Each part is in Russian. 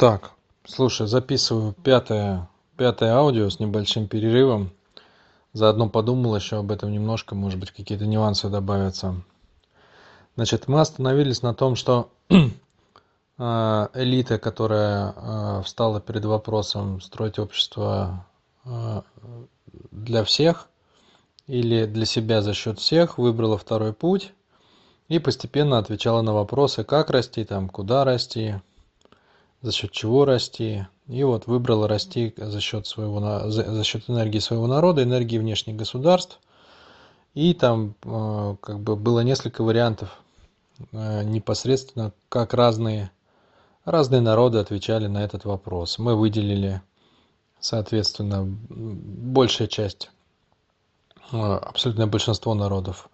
Так, слушай, записываю пятое, пятое аудио с небольшим перерывом. Заодно подумал еще об этом немножко, может быть, какие-то нюансы добавятся. Значит, мы остановились на том, что э, элита, которая э, встала перед вопросом строить общество э, для всех или для себя за счет всех, выбрала второй путь и постепенно отвечала на вопросы, как расти, там, куда расти, за счет чего расти. И вот выбрала расти за счет, своего, за, счет энергии своего народа, энергии внешних государств. И там э, как бы было несколько вариантов э, непосредственно, как разные, разные народы отвечали на этот вопрос. Мы выделили, соответственно, большая часть, э, абсолютное большинство народов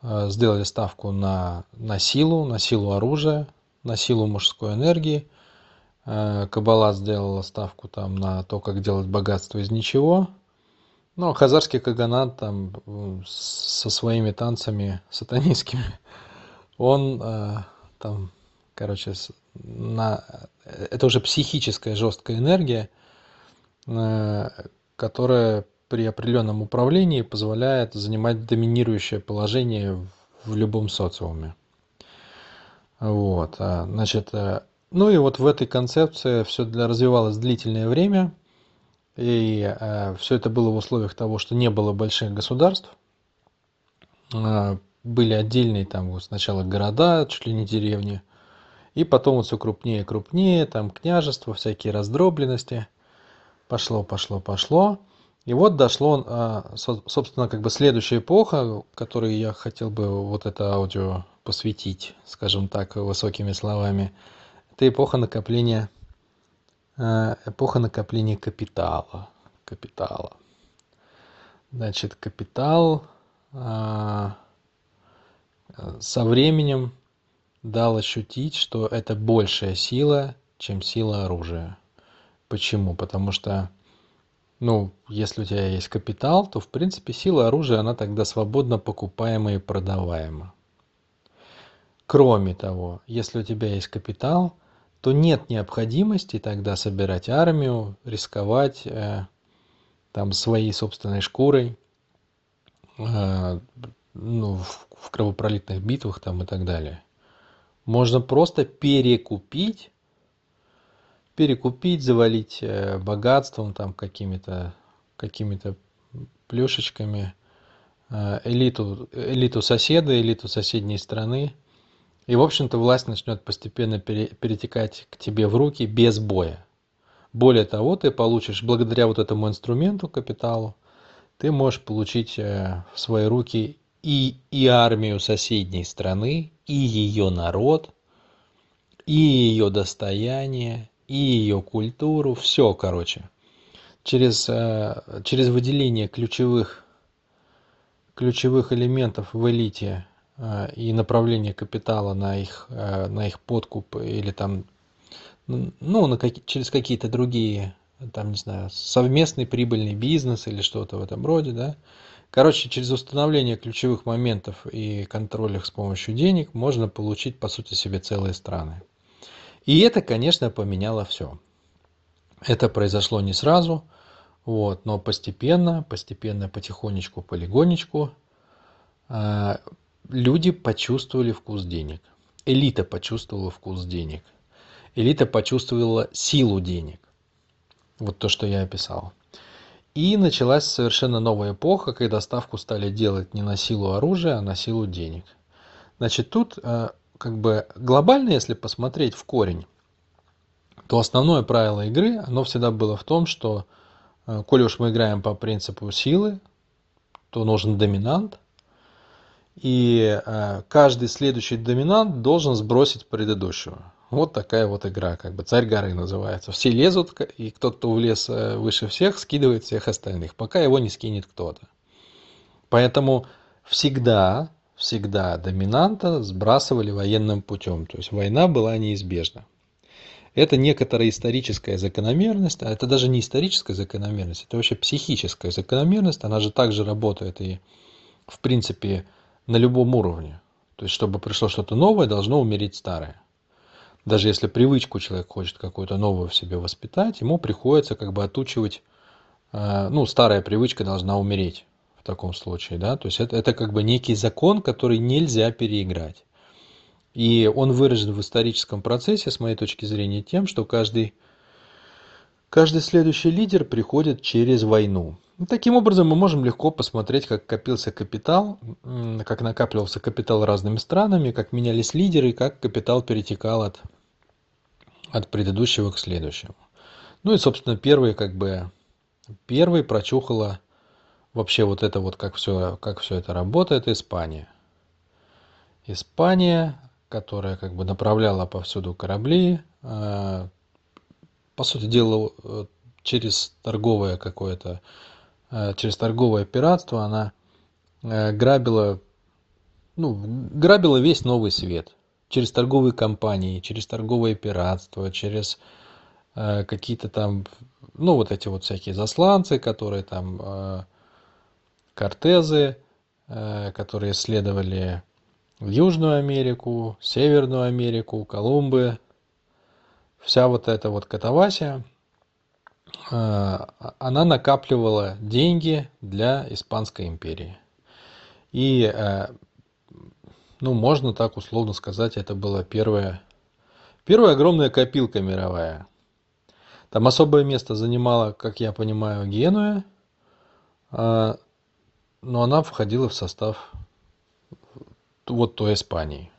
сделали ставку на, на силу, на силу оружия, на силу мужской энергии – Кабала сделала ставку там на то, как делать богатство из ничего. Ну, хазарский каганат там со своими танцами сатанинскими, он э, там, короче, на... это уже психическая жесткая энергия, э, которая при определенном управлении позволяет занимать доминирующее положение в любом социуме. Вот, а, значит, ну и вот в этой концепции все развивалось длительное время, и э, все это было в условиях того, что не было больших государств, э, были отдельные там вот сначала города, чуть ли не деревни, и потом вот все крупнее и крупнее, там княжества, всякие раздробленности, пошло, пошло, пошло. И вот дошло, э, собственно, как бы следующая эпоха, которой я хотел бы вот это аудио посвятить, скажем так, высокими словами – это эпоха накопления э, эпоха накопления капитала капитала. Значит капитал э, со временем дал ощутить что это большая сила чем сила оружия. Почему? Потому что ну если у тебя есть капитал то в принципе сила оружия она тогда свободно покупаема и продаваема. Кроме того если у тебя есть капитал то нет необходимости тогда собирать армию, рисковать э, там своей собственной шкурой э, ну, в, в кровопролитных битвах там и так далее. Можно просто перекупить, перекупить, завалить э, богатством там какими-то какими-то плюшечками э, элиту, элиту соседа, элиту соседней страны – и, в общем-то, власть начнет постепенно перетекать к тебе в руки без боя. Более того, ты получишь, благодаря вот этому инструменту, капиталу, ты можешь получить э, в свои руки и, и армию соседней страны, и ее народ, и ее достояние, и ее культуру, все, короче. Через, э, через выделение ключевых, ключевых элементов в элите и направление капитала на их, э, на их подкуп или там, ну, на через какие-то другие, там, не знаю, совместный прибыльный бизнес или что-то в этом роде, да. Короче, через установление ключевых моментов и контроль с помощью денег можно получить, по сути, себе целые страны. И это, конечно, поменяло все. Это произошло не сразу, вот, но постепенно, постепенно, потихонечку, полигонечку э, люди почувствовали вкус денег. Элита почувствовала вкус денег. Элита почувствовала силу денег. Вот то, что я описал. И началась совершенно новая эпоха, когда ставку стали делать не на силу оружия, а на силу денег. Значит, тут э, как бы глобально, если посмотреть в корень, то основное правило игры, оно всегда было в том, что э, коли уж мы играем по принципу силы, то нужен доминант – и э, каждый следующий доминант должен сбросить предыдущего. Вот такая вот игра, как бы царь горы называется. Все лезут, и тот, кто влез э, выше всех, скидывает всех остальных, пока его не скинет кто-то. Поэтому всегда, всегда доминанта сбрасывали военным путем. То есть война была неизбежна. Это некоторая историческая закономерность, а это даже не историческая закономерность, это вообще психическая закономерность, она же также работает и в принципе на любом уровне. То есть, чтобы пришло что-то новое, должно умереть старое. даже если привычку человек хочет какую-то новую в себе воспитать, ему приходится как бы отучивать, э, ну, старая привычка должна умереть в таком случае, да, то есть это, это как бы некий закон, который нельзя переиграть. И он выражен в историческом процессе, с моей точки зрения, тем, что каждый, каждый следующий лидер приходит через войну. И таким образом мы можем легко посмотреть, как копился капитал, как накапливался капитал разными странами, как менялись лидеры, как капитал перетекал от, от предыдущего к следующему. Ну и, собственно, первый, как бы, первый прочухала вообще вот это вот, как все, как все это работает, Испания. Испания которая как бы направляла повсюду корабли, э, по сути дела, э, через торговое какое-то, э, через торговое пиратство она грабила, ну, грабила весь новый свет. Через торговые компании, через торговое пиратство, через какие-то там, ну, вот эти вот всякие засланцы, которые там, кортезы, которые исследовали Южную Америку, Северную Америку, Колумбы. Вся вот эта вот катавасия, э, она накапливала деньги для Испанской империи. И, э, ну, можно так условно сказать, это была первая, первая огромная копилка мировая. Там особое место занимала, как я понимаю, Генуя, э, но она входила в состав вот той Испании.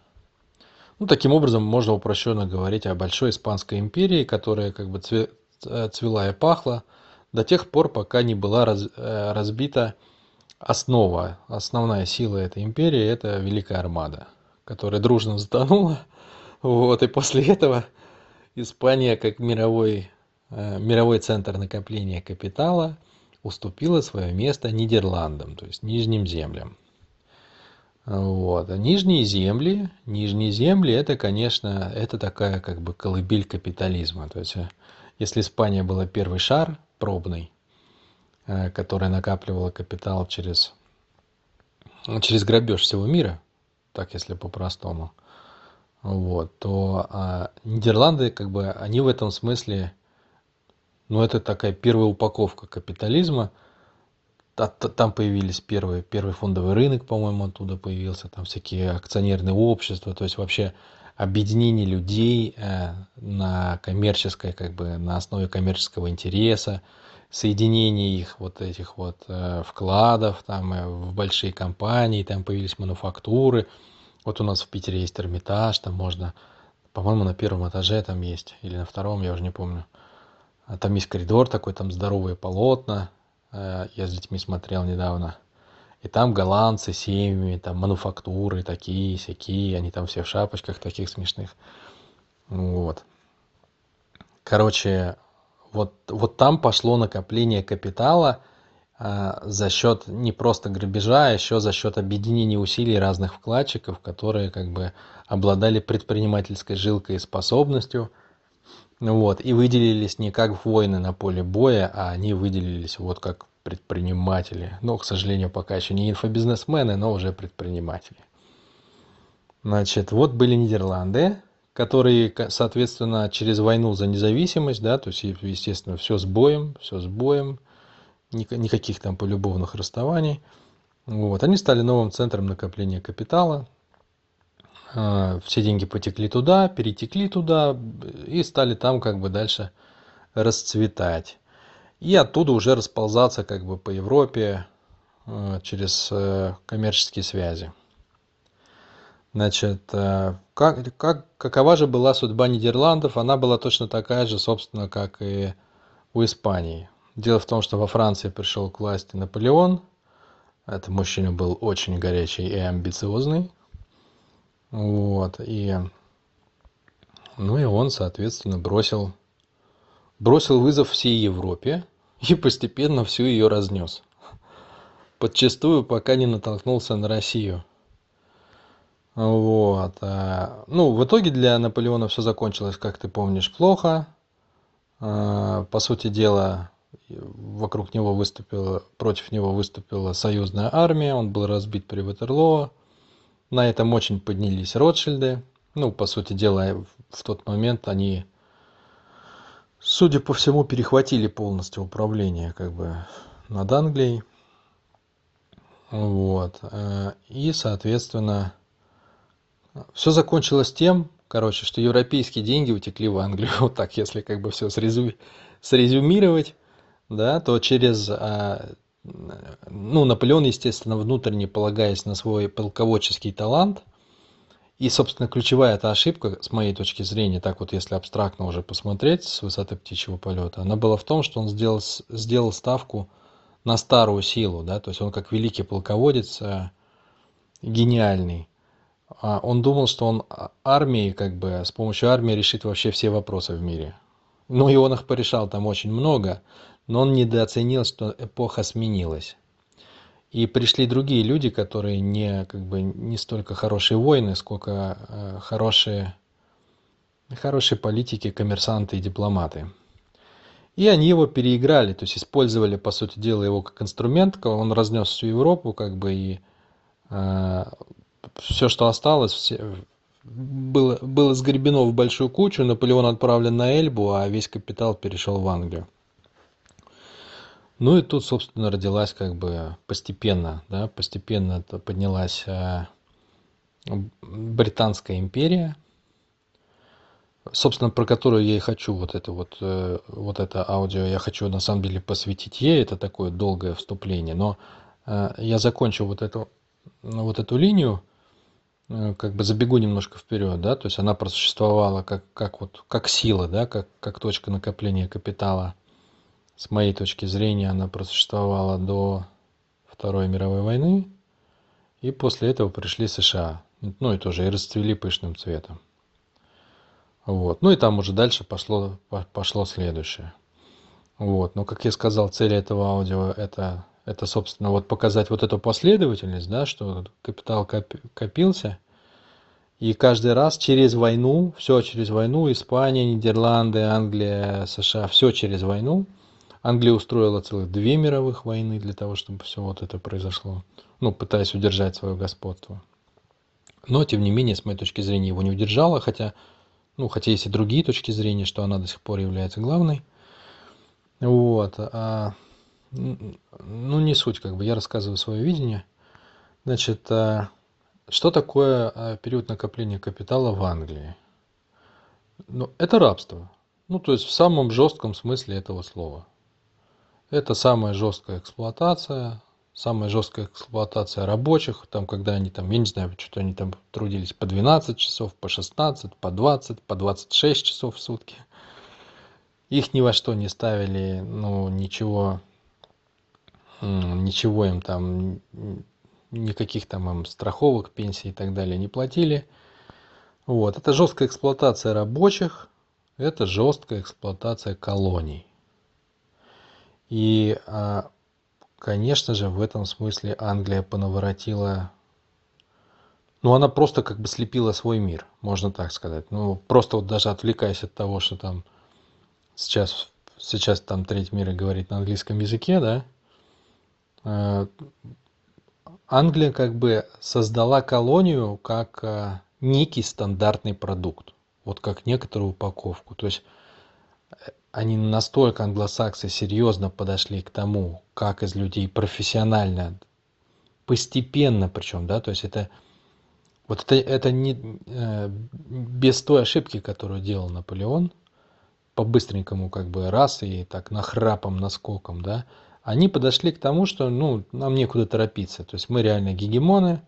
Ну, таким образом, можно упрощенно говорить о большой Испанской империи, которая как бы э, цвела и пахла до тех пор, пока не была раз, э, разбита основа, основная сила этой империи – это Великая Армада, которая дружно затонула. Вот, и после этого Испания, как мировой, э, мировой центр накопления капитала, уступила свое место Нидерландам, то есть Нижним землям. Вот. А нижние земли, нижние земли, это, конечно, это такая как бы колыбель капитализма. То есть, э, если Испания была первый шар пробный, э, который накапливала капитал через, через грабеж всего мира, так если по-простому, вот, то а, Нидерланды, как бы, они в этом смысле, ну, это такая первая упаковка капитализма – там появились первые, первый фондовый рынок, по-моему, оттуда появился, там всякие акционерные общества, то есть вообще объединение людей э, на коммерческой, как бы на основе коммерческого интереса, соединение их вот этих вот э, вкладов там э, в большие компании, там появились мануфактуры. Вот у нас в Питере есть Эрмитаж, там можно, по-моему, на первом этаже там есть, или на втором, я уже не помню. А там есть коридор такой, там здоровые полотна, я с детьми смотрел недавно. И там голландцы семьями, там мануфактуры такие, всякие, они там все в шапочках таких смешных. Вот. Короче, вот, вот там пошло накопление капитала а, за счет не просто грабежа, а еще за счет объединения усилий разных вкладчиков, которые как бы обладали предпринимательской жилкой и способностью – вот, и выделились не как воины на поле боя, а они выделились вот как предприниматели. Но, к сожалению, пока еще не инфобизнесмены, но уже предприниматели. Значит, вот были Нидерланды, которые, соответственно, через войну за независимость, да, то есть, естественно, все с боем, все с боем, никаких там полюбовных расставаний. Вот, они стали новым центром накопления капитала, все деньги потекли туда, перетекли туда и стали там как бы дальше расцветать. И оттуда уже расползаться как бы по Европе а, через э, коммерческие связи. Значит, э, как, как, какова же была судьба Нидерландов? Она была точно такая же, собственно, как и у Испании. Дело в том, что во Франции пришел к власти Наполеон. Этот мужчина был очень горячий и амбициозный. Вот, и, ну и он, соответственно, бросил, бросил вызов всей Европе и постепенно всю ее разнес. Подчастую, пока не натолкнулся на Россию. Вот. А, ну, в итоге для Наполеона все закончилось, как ты помнишь, плохо. А, по сути дела, вокруг него выступила, против него выступила союзная армия, он был разбит при Ватерлоо. На этом очень поднялись Ротшильды. ну, по сути дела, в тот момент они, судя по всему, перехватили полностью управление как бы над Англией. Вот. Э, и, соответственно, все закончилось тем, короче, что европейские деньги утекли в Англию. Вот так, если как бы все срезу... срезюмировать, да, то через а, ну, Наполеон, естественно, внутренне полагаясь на свой полководческий талант, и, собственно, ключевая эта ошибка, с моей точки зрения, так вот если абстрактно уже посмотреть с высоты птичьего полета, она была в том, что он сделал, сделал ставку на старую силу, да, то есть он как великий полководец, э, гениальный, а он думал, что он армией, как бы, с помощью армии решит вообще все вопросы в мире. Ну, и он их порешал там очень много, но он недооценил, что эпоха сменилась. И пришли другие люди, которые не, как бы, не столько хорошие воины, сколько э, хорошие, хорошие политики, коммерсанты и дипломаты. И они его переиграли, то есть использовали, по сути дела, его как инструмент, он разнес всю Европу, как бы, и э, все, что осталось, все, было, было сгребено в большую кучу, Наполеон отправлен на Эльбу, а весь капитал перешел в Англию. Ну и тут, собственно, родилась как бы постепенно, да, постепенно поднялась э, Британская империя, собственно, про которую я и хочу вот это вот, э, вот это аудио, я хочу на самом деле посвятить ей, это такое долгое вступление, но э, я закончу вот эту, вот эту линию, как бы забегу немножко вперед, да, то есть она просуществовала как, как вот, как сила, да, как, как точка накопления капитала – с моей точки зрения, она просуществовала до Второй мировой войны, и после этого пришли США. Ну и тоже и расцвели пышным цветом. Вот. Ну и там уже дальше пошло, пошло следующее. Вот. Но, как я сказал, цель этого аудио это, это, собственно, вот показать вот эту последовательность, да, что капитал копился, и каждый раз через войну, все через войну, Испания, Нидерланды, Англия, США, все через войну – Англия устроила целых две мировых войны для того, чтобы все вот это произошло, ну, пытаясь удержать свое господство. Но, тем не менее, с моей точки зрения, его не удержала, хотя, ну, хотя есть и другие точки зрения, что она до сих пор является главной. Вот. А, ну, не суть, как бы, я рассказываю свое видение. Значит, а, что такое а, период накопления капитала в Англии? Ну, это рабство. Ну, то есть в самом жестком смысле этого слова. Это самая жесткая эксплуатация, самая жесткая эксплуатация рабочих, там, когда они там, я не знаю, что они там трудились по 12 часов, по 16, по 20, по 26 часов в сутки. Их ни во что не ставили, ну, ничего, ничего им там, никаких там им страховок, пенсий и так далее не платили. Вот, это жесткая эксплуатация рабочих, это жесткая эксплуатация колоний. И, а, конечно же, в этом смысле Англия понаворотила ну, она просто как бы слепила свой мир, можно так сказать. Ну, просто вот даже отвлекаясь от того, что там сейчас, сейчас там треть мира говорит на английском языке, да, а, Англия как бы создала колонию как а, некий стандартный продукт, вот как некоторую упаковку. То есть они настолько англосаксы серьезно подошли к тому, как из людей профессионально, постепенно причем, да, то есть это вот это, это не э, без той ошибки, которую делал Наполеон, по-быстренькому как бы раз и так нахрапом, наскоком, да, они подошли к тому, что, ну, нам некуда торопиться, то есть мы реально гегемоны,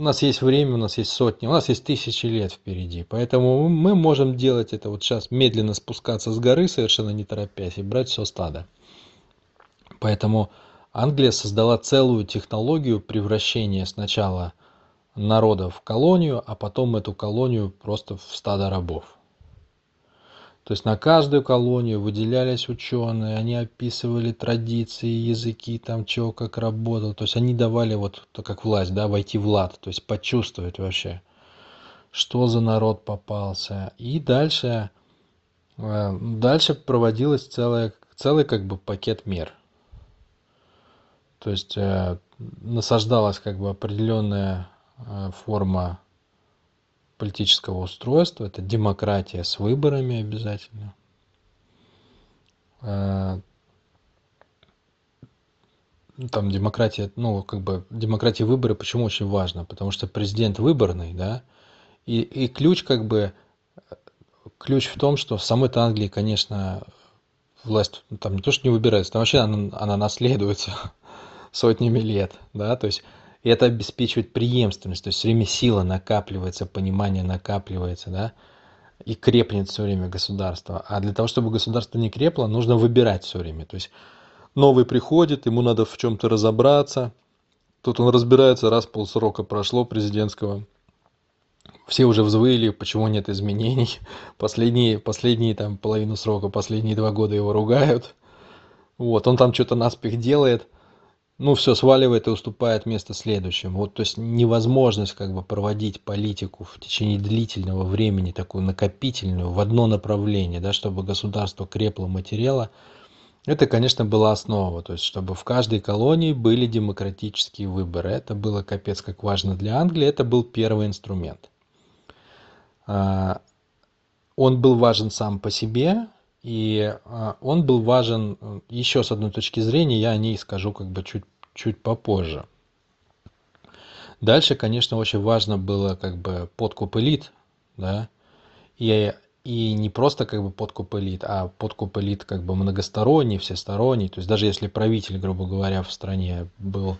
у нас есть время, у нас есть сотни, у нас есть тысячи лет впереди. Поэтому мы можем делать это вот сейчас, медленно спускаться с горы, совершенно не торопясь, и брать все стадо. Поэтому Англия создала целую технологию превращения сначала народа в колонию, а потом эту колонию просто в стадо рабов. То есть на каждую колонию выделялись ученые, они описывали традиции, языки, там чего, как работал. То есть они давали вот, как власть, да, войти в лад, то есть почувствовать вообще, что за народ попался. И дальше, э, дальше проводилось целое, целый как бы пакет мер. То есть э, насаждалась как бы определенная э, форма политического устройства, это демократия с выборами обязательно. Э, там демократия, ну, как бы демократия выборы почему очень важно? Потому что президент выборный, да, и, и ключ как бы, ключ в том, что в самой Англии, конечно, власть ну, там не то, что не выбирается, там вообще она, она наследуется сотнями лет, да, то есть и это обеспечивает преемственность, то есть все время сила накапливается, понимание накапливается, да, и крепнет все время государство. А для того, чтобы государство не крепло, нужно выбирать все время. То есть новый приходит, ему надо в чем-то разобраться. Тут он разбирается, раз полсрока прошло президентского. Все уже взвыли, почему нет изменений. Последние, последние там половину срока, последние два года его ругают. Вот, он там что-то наспех делает – ну все сваливает и уступает место следующему. Вот то есть невозможность как бы проводить политику в течение длительного времени такую накопительную в одно направление да чтобы государство крепло материала это конечно была основа. То есть чтобы в каждой колонии были демократические выборы. Это было капец как важно для англии. Это был первый инструмент. А, он был важен сам по себе и а, он был важен еще с одной точки зрения, я о ней скажу как бы чуть, чуть попозже. Дальше, конечно, очень важно было как бы подкуп элит, да, и, и не просто как бы подкуп элит, а подкуп элит как бы многосторонний, всесторонний, то есть даже если правитель, грубо говоря, в стране был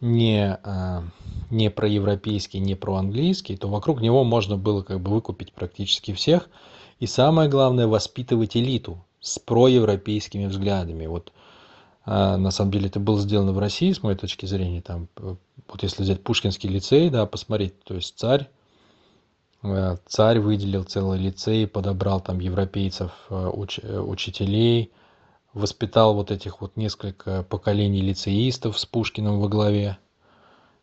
не, а, не проевропейский, не проанглийский, то вокруг него можно было как бы выкупить практически всех, и самое главное воспитывать элиту с проевропейскими взглядами. Вот а, на самом деле это было сделано в России, с моей точки зрения. Там, э, вот если взять Пушкинский лицей, да, посмотреть, то есть царь, э, царь выделил целый лицей, подобрал там европейцев, э, уч, учителей, воспитал вот этих вот несколько поколений лицеистов с Пушкиным во главе.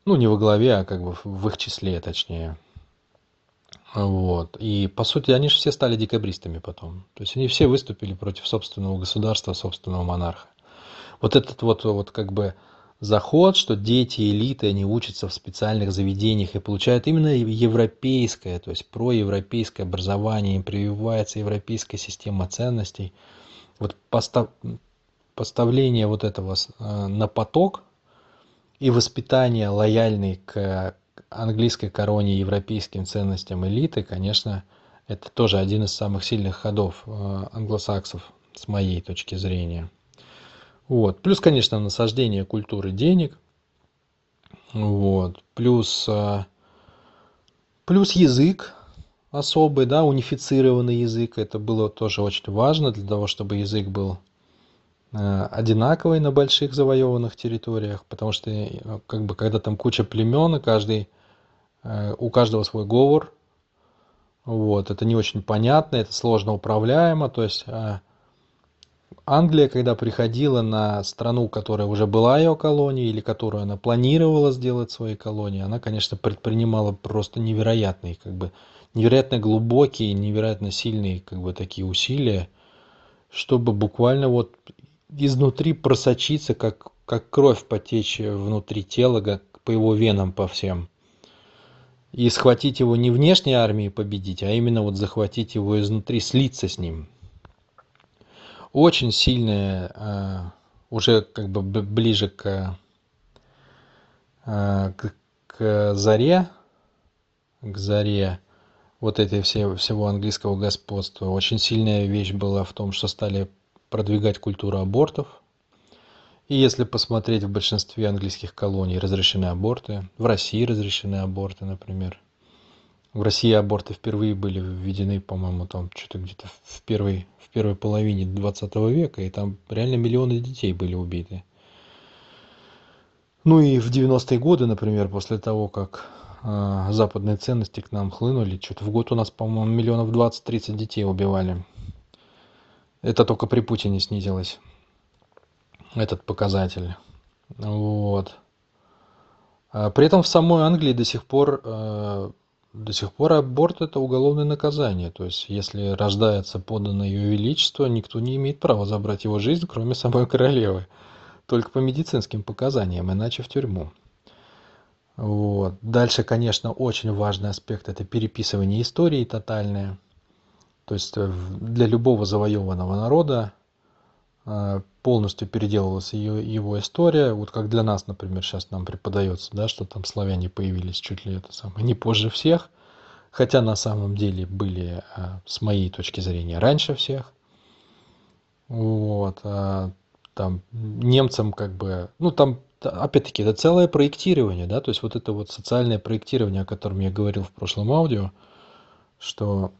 Ну, не во главе, а как бы в их числе, точнее. Вот. И, по сути, они же все стали декабристами потом. То есть они все выступили против собственного государства, собственного монарха. Вот этот вот, вот как бы заход, что дети элиты, они учатся в специальных заведениях и получают именно европейское, то есть проевропейское образование, им прививается европейская система ценностей. Вот постав, поставление вот этого э, на поток и воспитание лояльной к английской короне европейским ценностям элиты, конечно, это тоже один из самых сильных ходов э, англосаксов с моей точки зрения. Вот. Плюс, конечно, насаждение культуры денег. Вот. Плюс, э, плюс язык особый, да, унифицированный язык. Это было тоже очень важно для того, чтобы язык был э, одинаковый на больших завоеванных территориях, потому что как бы когда там куча племен, и каждый у каждого свой говор. Вот, это не очень понятно, это сложно управляемо. То есть э, Англия, когда приходила на страну, которая уже была ее колонией, или которую она планировала сделать своей колонией, она, конечно, предпринимала просто невероятные, как бы, невероятно глубокие, невероятно сильные, как бы, такие усилия, чтобы буквально вот изнутри просочиться, как, как кровь потечь внутри тела, как по его венам по всем и схватить его не внешней армией победить, а именно вот захватить его изнутри, слиться с ним. Очень сильная, э, уже как бы ближе к, э, к, к заре, к заре вот этой все, всего английского господства, очень сильная вещь была в том, что стали продвигать культуру абортов, и если посмотреть, в большинстве английских колоний разрешены аборты, в России разрешены аборты, например. В России аборты впервые были введены, по-моему, там что-то где-то в первой, в первой половине 20 века, и там реально миллионы детей были убиты. Ну и в 90-е годы, например, после того, как э, западные ценности к нам хлынули, что-то в год у нас, по-моему, миллионов 20-30 детей убивали. Это только при Путине снизилось этот показатель. Вот. А при этом в самой Англии до сих пор э, до сих пор аборт это уголовное наказание. То есть, если рождается подданное ее величество, никто не имеет права забрать его жизнь, кроме самой королевы. Только по медицинским показаниям, иначе в тюрьму. Вот. Дальше, конечно, очень важный аспект– это переписывание истории тотальное. То есть э, для любого завоеванного народа полностью переделывалась ее, его история. Вот как для нас, например, сейчас нам преподается, да, что там славяне появились чуть ли это самое, не позже всех. Хотя на самом деле были, э, с моей точки зрения, раньше всех. Вот. А там немцам как бы, ну там опять-таки это целое проектирование, да, то есть вот это вот социальное проектирование, о котором я говорил в прошлом аудио, что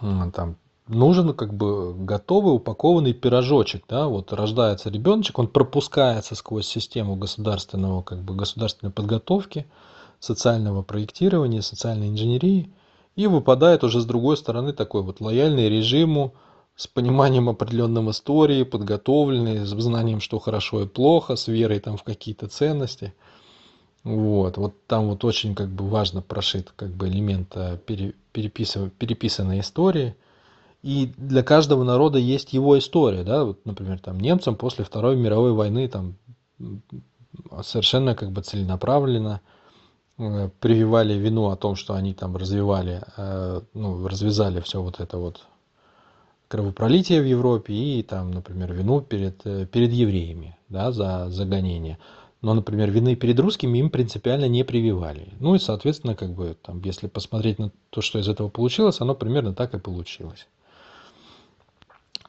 там нужен как бы готовый упакованный пирожочек, да, вот рождается ребеночек, он пропускается сквозь систему государственного, как бы государственной подготовки, социального проектирования, социальной инженерии, и выпадает уже с другой стороны такой вот лояльный режиму, с пониманием определенной истории, подготовленный, с знанием, что хорошо и плохо, с верой там в какие-то ценности. Вот, вот там вот очень как бы важно прошит как бы элемент э, пере, переписанной истории. И для каждого народа есть его история, да, вот, например, там немцам после Второй мировой войны там совершенно как бы целенаправленно э, прививали вину о том, что они там развивали, э, ну, развязали все вот это вот кровопролитие в Европе и там, например, вину перед, э, перед евреями да, за, за гонение. Но, например, вины перед русскими им принципиально не прививали. Ну и, соответственно, как бы, там, если посмотреть на то, что из этого получилось, оно примерно так и получилось.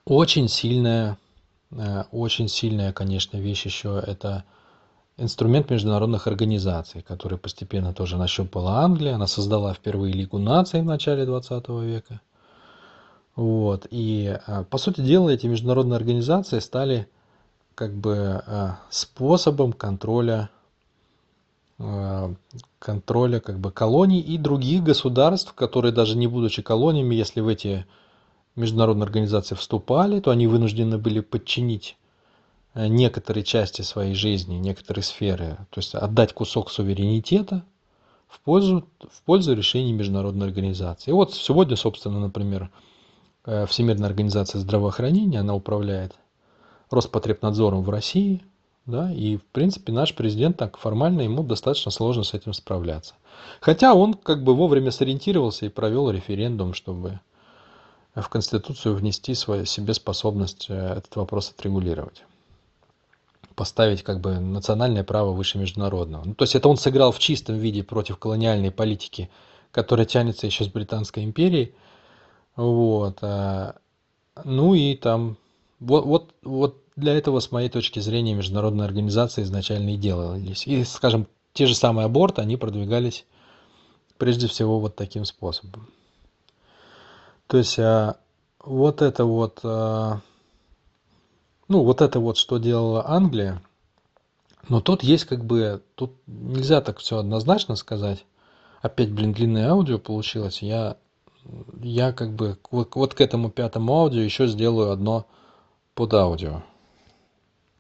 Очень сильная, э, очень сильная, конечно, вещь еще это инструмент международных организаций, который постепенно тоже нащупала Англия. Она создала впервые Лигу наций в начале 20 века. Вот. И, а, по сути дела, эти международные организации стали как бы а, способом контроля контроля как бы колоний и других государств, которые даже не будучи колониями, если в эти международные организации вступали, то они вынуждены были подчинить некоторые части своей жизни, некоторые сферы, то есть отдать кусок суверенитета в пользу, в пользу решений международной организации. И вот сегодня, собственно, например, Э, Всемирная организация здравоохранения, она управляет Роспотребнадзором в России, да, и в принципе наш президент так формально ему достаточно сложно с этим справляться. Хотя он как бы вовремя сориентировался и провел референдум, чтобы в Конституцию внести свою, себе способность э, этот вопрос отрегулировать. Поставить как бы национальное право выше международного. Ну, то есть это он сыграл в чистом виде против колониальной политики, которая тянется еще с Британской империей – вот. А, ну и там, вот, вот, вот для этого, с моей точки зрения, международные организации изначально и делались. И, скажем, те же самые аборты, они продвигались прежде всего вот таким способом. То есть а, вот это вот, а, ну вот это вот, что делала Англия, но тут есть как бы, тут нельзя так все однозначно сказать. Опять, блин, длинное аудио получилось. Я я как бы вот, вот к этому пятому аудио еще сделаю одно под аудио